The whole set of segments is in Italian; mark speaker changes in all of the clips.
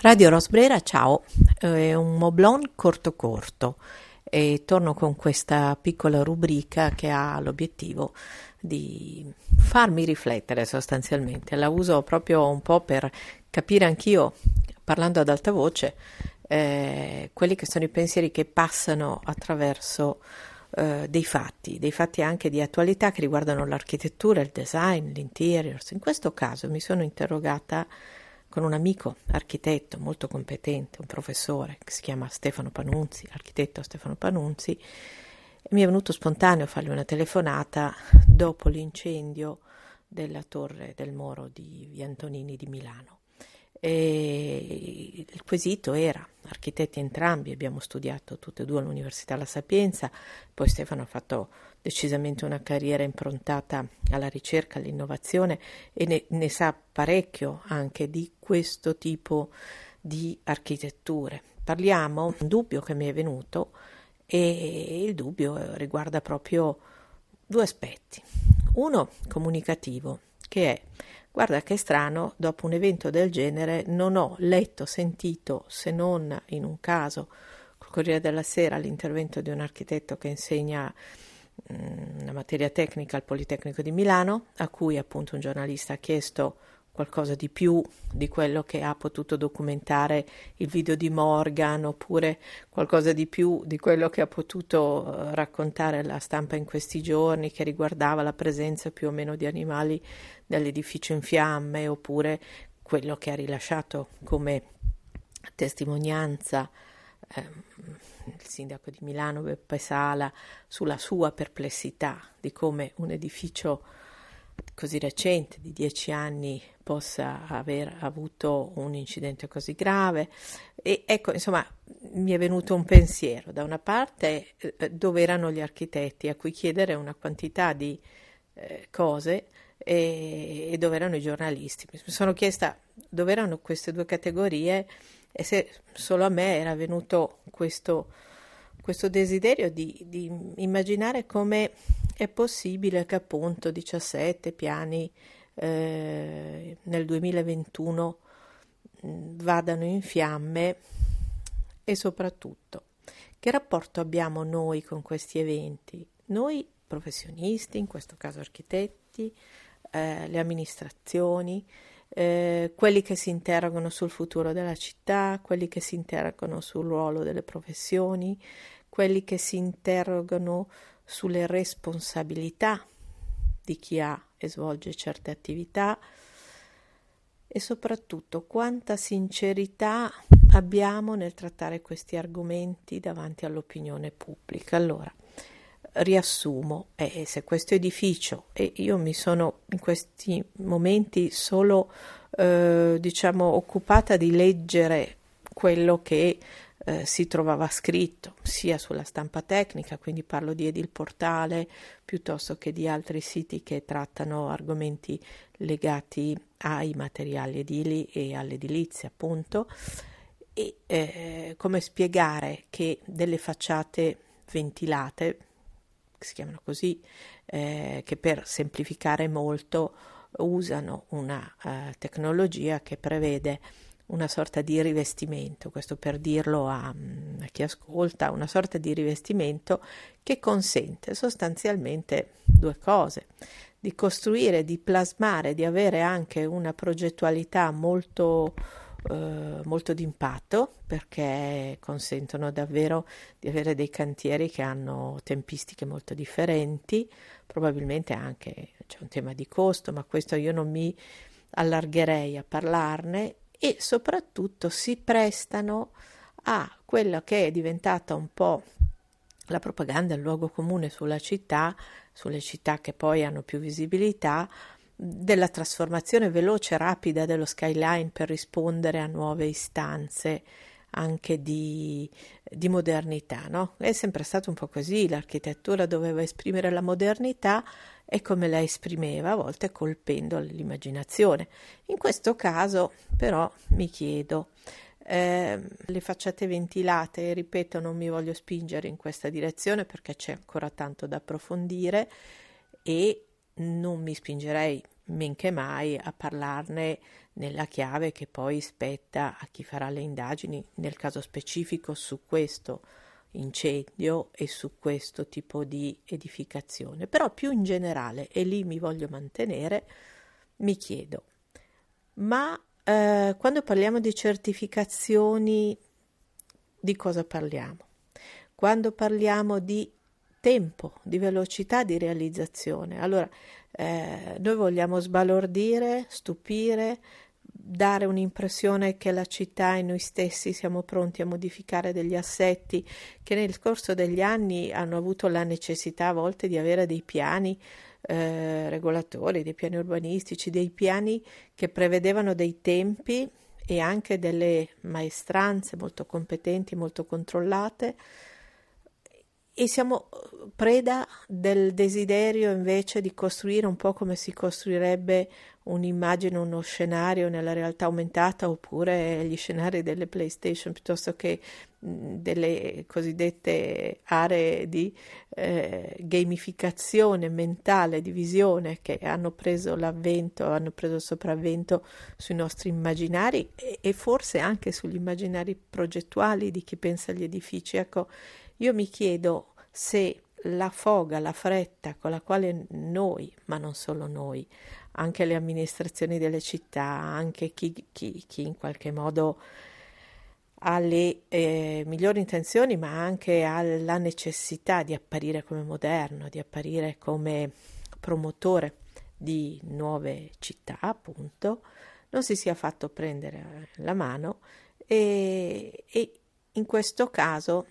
Speaker 1: Radio Rosbrera, ciao, è un moblon corto corto e torno con questa piccola rubrica che ha l'obiettivo di farmi riflettere sostanzialmente. La uso proprio un po' per capire anch'io, parlando ad alta voce, eh, quelli che sono i pensieri che passano attraverso eh, dei fatti, dei fatti anche di attualità che riguardano l'architettura, il design, l'interiors. In questo caso mi sono interrogata con un amico architetto molto competente, un professore che si chiama Stefano Panunzi, architetto Stefano Panunzi, e mi è venuto spontaneo fargli una telefonata dopo l'incendio della torre del Moro di Antonini di Milano. E il quesito era, architetti entrambi, abbiamo studiato tutti e due all'Università La Sapienza, poi Stefano ha fatto decisamente una carriera improntata alla ricerca, all'innovazione e ne, ne sa parecchio anche di questo tipo di architetture. Parliamo, un dubbio che mi è venuto e il dubbio riguarda proprio due aspetti. Uno comunicativo, che è Guarda che strano, dopo un evento del genere non ho letto, sentito, se non in un caso, col Corriere della Sera, l'intervento di un architetto che insegna una materia tecnica al Politecnico di Milano, a cui appunto un giornalista ha chiesto qualcosa di più di quello che ha potuto documentare il video di Morgan oppure qualcosa di più di quello che ha potuto eh, raccontare la stampa in questi giorni che riguardava la presenza più o meno di animali nell'edificio in fiamme oppure quello che ha rilasciato come testimonianza eh, il sindaco di Milano Beppe Sala sulla sua perplessità di come un edificio così recente di dieci anni possa aver avuto un incidente così grave. E ecco insomma mi è venuto un pensiero. Da una parte eh, dove erano gli architetti a cui chiedere una quantità di eh, cose e, e, dove erano i giornalisti. Mi sono chiesta dove erano queste due categorie e se solo a me era venuto questo, questo desiderio di, di immaginare come è possibile che appunto 17 piani eh, nel 2021 mm, vadano in fiamme e soprattutto che rapporto abbiamo noi con questi eventi? Noi professionisti, in questo caso architetti, eh, le amministrazioni, eh, quelli che si interrogano sul futuro della città, quelli che si interrogano sul ruolo delle professioni, quelli che si interrogano sulle responsabilità di chi ha e svolge certe attività e soprattutto quanta sincerità abbiamo nel trattare questi argomenti davanti all'opinione pubblica. Allora, riassumo, eh, se questo edificio, e io mi sono in questi momenti solo, eh, diciamo, occupata di leggere quello che eh, si trovava scritto sia sulla stampa tecnica, quindi parlo di Edil Portale piuttosto che di altri siti che trattano argomenti legati ai materiali edili e all'edilizia, appunto, e eh, come spiegare che delle facciate ventilate, si chiamano così, eh, che per semplificare molto usano una uh, tecnologia che prevede una sorta di rivestimento, questo per dirlo a, a, chi ascolta, una sorta di rivestimento che consente sostanzialmente due cose, di costruire, di plasmare, di avere anche una progettualità molto, eh, molto d'impatto, perché consentono davvero di avere dei cantieri che hanno tempistiche molto differenti, probabilmente anche c'è un tema di costo, ma questo io non mi allargherei a parlarne. E soprattutto si prestano a quella che è diventata un po' la propaganda, il luogo comune sulla città, sulle città che poi hanno più visibilità, della trasformazione veloce e rapida dello skyline per rispondere a nuove istanze anche di, di modernità. No? È sempre stato un po' così, l'architettura doveva esprimere la modernità e come la esprimeva, a volte colpendo l'immaginazione. In questo caso però mi chiedo, eh, le facciate ventilate, ripeto, non mi voglio spingere in questa direzione perché c'è ancora tanto da approfondire e non mi spingerei men che mai a parlarne nella chiave che poi spetta a chi farà le indagini, nel caso specifico su questo incendio e su questo tipo di edificazione. Però più in generale, e lì mi voglio mantenere, mi chiedo, ma eh, quando parliamo di certificazioni, di cosa parliamo? Quando parliamo di tempo, di velocità di realizzazione, allora eh, noi vogliamo sbalordire, stupire, dare un'impressione che la città e noi stessi siamo pronti a modificare degli assetti che nel corso degli anni hanno avuto la necessità a volte di avere dei piani eh, regolatori, dei piani urbanistici, dei piani che prevedevano dei tempi e anche delle maestranze molto competenti, molto controllate e siamo preda del desiderio invece di costruire un po' come si costruirebbe un'immagine, uno scenario nella realtà aumentata oppure gli scenari delle PlayStation piuttosto che delle cosiddette aree di eh, gamificazione mentale, di visione che hanno preso l'avvento, hanno preso il sopravvento sui nostri immaginari e, e forse anche sugli immaginari progettuali di chi pensa agli edifici. Ecco, io mi chiedo se la foga, la fretta con la quale noi, ma non solo noi, anche le amministrazioni delle città, anche chi, chi, chi in qualche modo ha le eh, migliori intenzioni, ma anche ha la necessità di apparire come moderno, di apparire come promotore di nuove città, appunto, non si sia fatto prendere la mano e, e in questo caso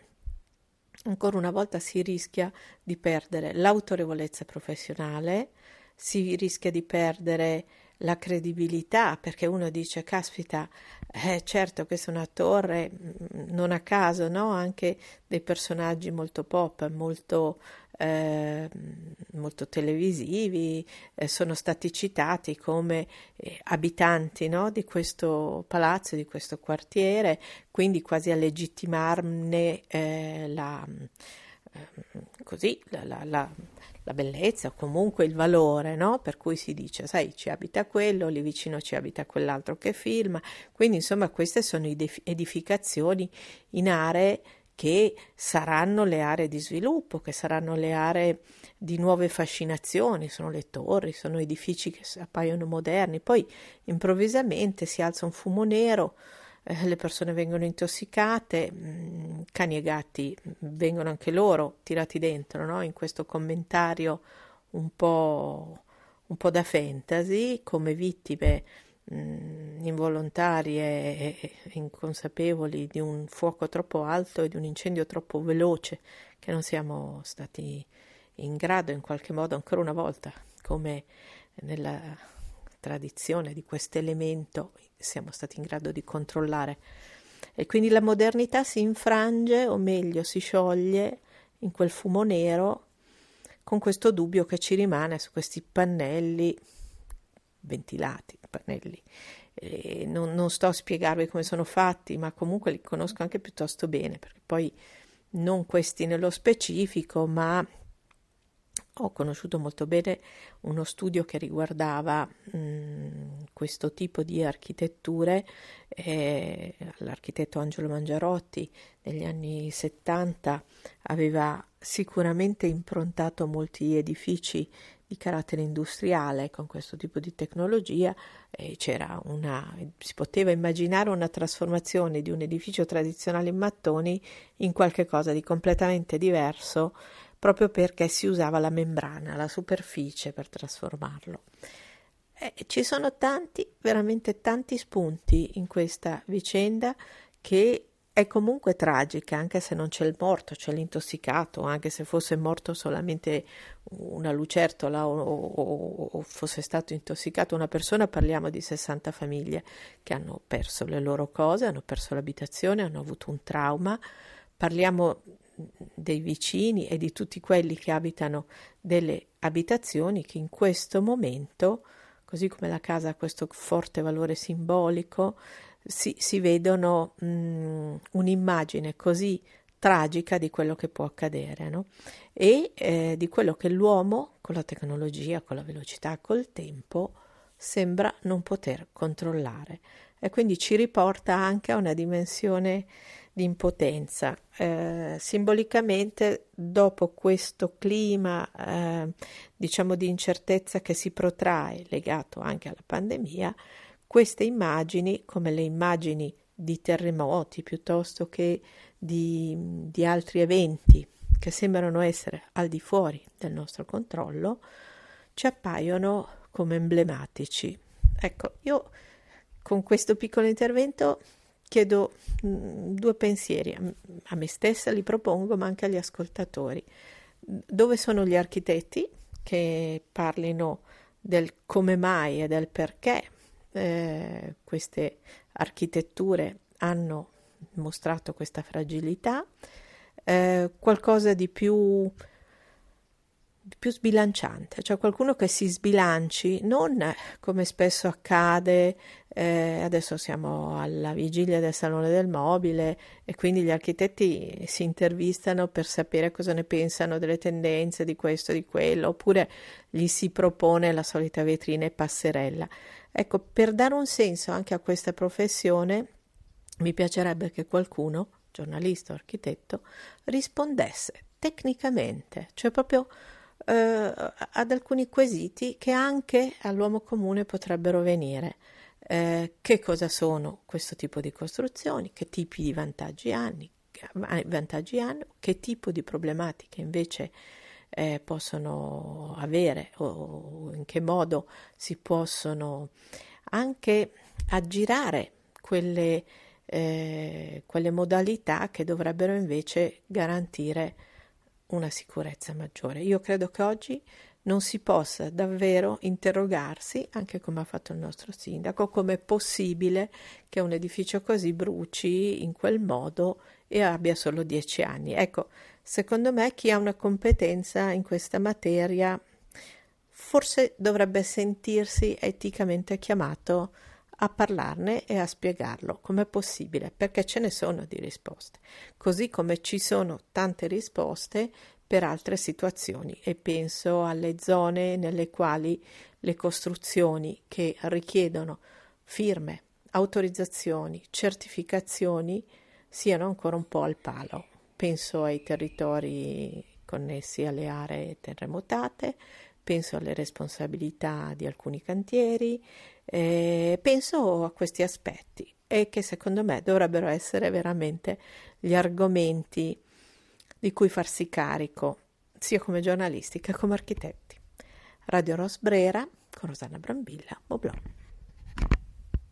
Speaker 1: ancora una volta si rischia di perdere l'autorevolezza professionale, si rischia di perdere la credibilità perché uno dice caspita eh, certo questa è una torre mm, non a caso no? anche dei personaggi molto pop molto, eh, molto televisivi eh, sono stati citati come eh, abitanti no? di questo palazzo di questo quartiere quindi quasi a legittimarne eh, la eh, così la, la la bellezza o comunque il valore, no? Per cui si dice, sai, ci abita quello, lì vicino ci abita quell'altro che filma. Quindi, insomma, queste sono edificazioni in aree che saranno le aree di sviluppo, che saranno le aree di nuove fascinazioni, sono le torri, sono edifici che appaiono moderni. Poi improvvisamente si alza un fumo nero eh, le persone vengono intossicate, mh, mm, cani e gatti vengono anche loro tirati dentro no? in questo commentario un po', un po' da fantasy come vittime mh, mm, involontarie e inconsapevoli di un fuoco troppo alto e di un incendio troppo veloce che non siamo stati in grado in qualche modo ancora una volta come nella tradizione di questo elemento siamo stati in grado di controllare. E quindi la modernità si infrange, o meglio, si scioglie in quel fumo nero con questo dubbio che ci rimane su questi pannelli ventilati, pannelli. Non, non, sto a spiegarvi come sono fatti, ma comunque li conosco anche piuttosto bene, perché poi non questi nello specifico, ma ho conosciuto molto bene uno studio che riguardava mh, mm, questo tipo di architetture, eh, l'architetto Angelo Mangiarotti negli anni 70 aveva sicuramente improntato molti edifici di carattere industriale con questo tipo di tecnologia e c'era una si poteva immaginare una trasformazione di un edificio tradizionale in mattoni in qualche cosa di completamente diverso proprio perché si usava la membrana, la superficie per trasformarlo. Eh, ci sono tanti, veramente tanti spunti in questa vicenda che è comunque tragica, anche se non c'è il morto, c'è l'intossicato, anche se fosse morto solamente una lucertola o, o, o, fosse stato intossicato una persona, parliamo di 60 famiglie che hanno perso le loro cose, hanno perso l'abitazione, hanno avuto un trauma. Parliamo dei vicini e di tutti quelli che abitano delle abitazioni che in questo momento, così come la casa ha questo forte valore simbolico, si, si vedono mh, un'immagine così tragica di quello che può accadere no? e eh, di quello che l'uomo con la tecnologia, con la velocità, col tempo sembra non poter controllare e quindi ci riporta anche a una dimensione di impotenza. Eh, simbolicamente, dopo questo clima, eh, diciamo, di incertezza che si protrae, legato anche alla pandemia, queste immagini, come le immagini di terremoti piuttosto che di, di altri eventi che sembrano essere al di fuori del nostro controllo, ci appaiono come emblematici. Ecco, io con questo piccolo intervento chiedo mh, mm, due pensieri, a me stessa li propongo, ma anche agli ascoltatori. Dove sono gli architetti che parlino del come mai e del perché eh, queste architetture hanno mostrato questa fragilità? Eh, qualcosa di più più sbilanciante, cioè qualcuno che si sbilanci, non come spesso accade, eh, adesso siamo alla vigilia del Salone del Mobile e quindi gli architetti si intervistano per sapere cosa ne pensano delle tendenze di questo, di quello, oppure gli si propone la solita vetrina e passerella. Ecco, per dare un senso anche a questa professione, mi piacerebbe che qualcuno, giornalista o architetto, rispondesse tecnicamente, cioè proprio eh, ad alcuni quesiti che anche all'uomo comune potrebbero venire. Eh, che cosa sono questo tipo di costruzioni, che tipi di vantaggi hanno, vantaggi hanno che tipo di problematiche invece eh, possono avere o in che modo si possono anche aggirare quelle, eh, quelle modalità che dovrebbero invece garantire una sicurezza maggiore. Io credo che oggi non si possa davvero interrogarsi, anche come ha fatto il nostro sindaco, come è possibile che un edificio così bruci in quel modo e abbia solo dieci anni. Ecco, secondo me chi ha una competenza in questa materia forse dovrebbe sentirsi eticamente chiamato a parlarne e a spiegarlo. Come è possibile, perché ce ne sono di risposte, così come ci sono tante risposte per altre situazioni. E penso alle zone nelle quali le costruzioni che richiedono firme, autorizzazioni, certificazioni siano ancora un po' al palo. Penso ai territori connessi alle aree terremotate, penso alle responsabilità di alcuni cantieri, eh, penso a questi aspetti e che secondo me dovrebbero essere veramente gli argomenti di cui farsi carico sia come giornalisti che come architetti. Radio Rosbrera con Rosanna Brambilla, Moblon.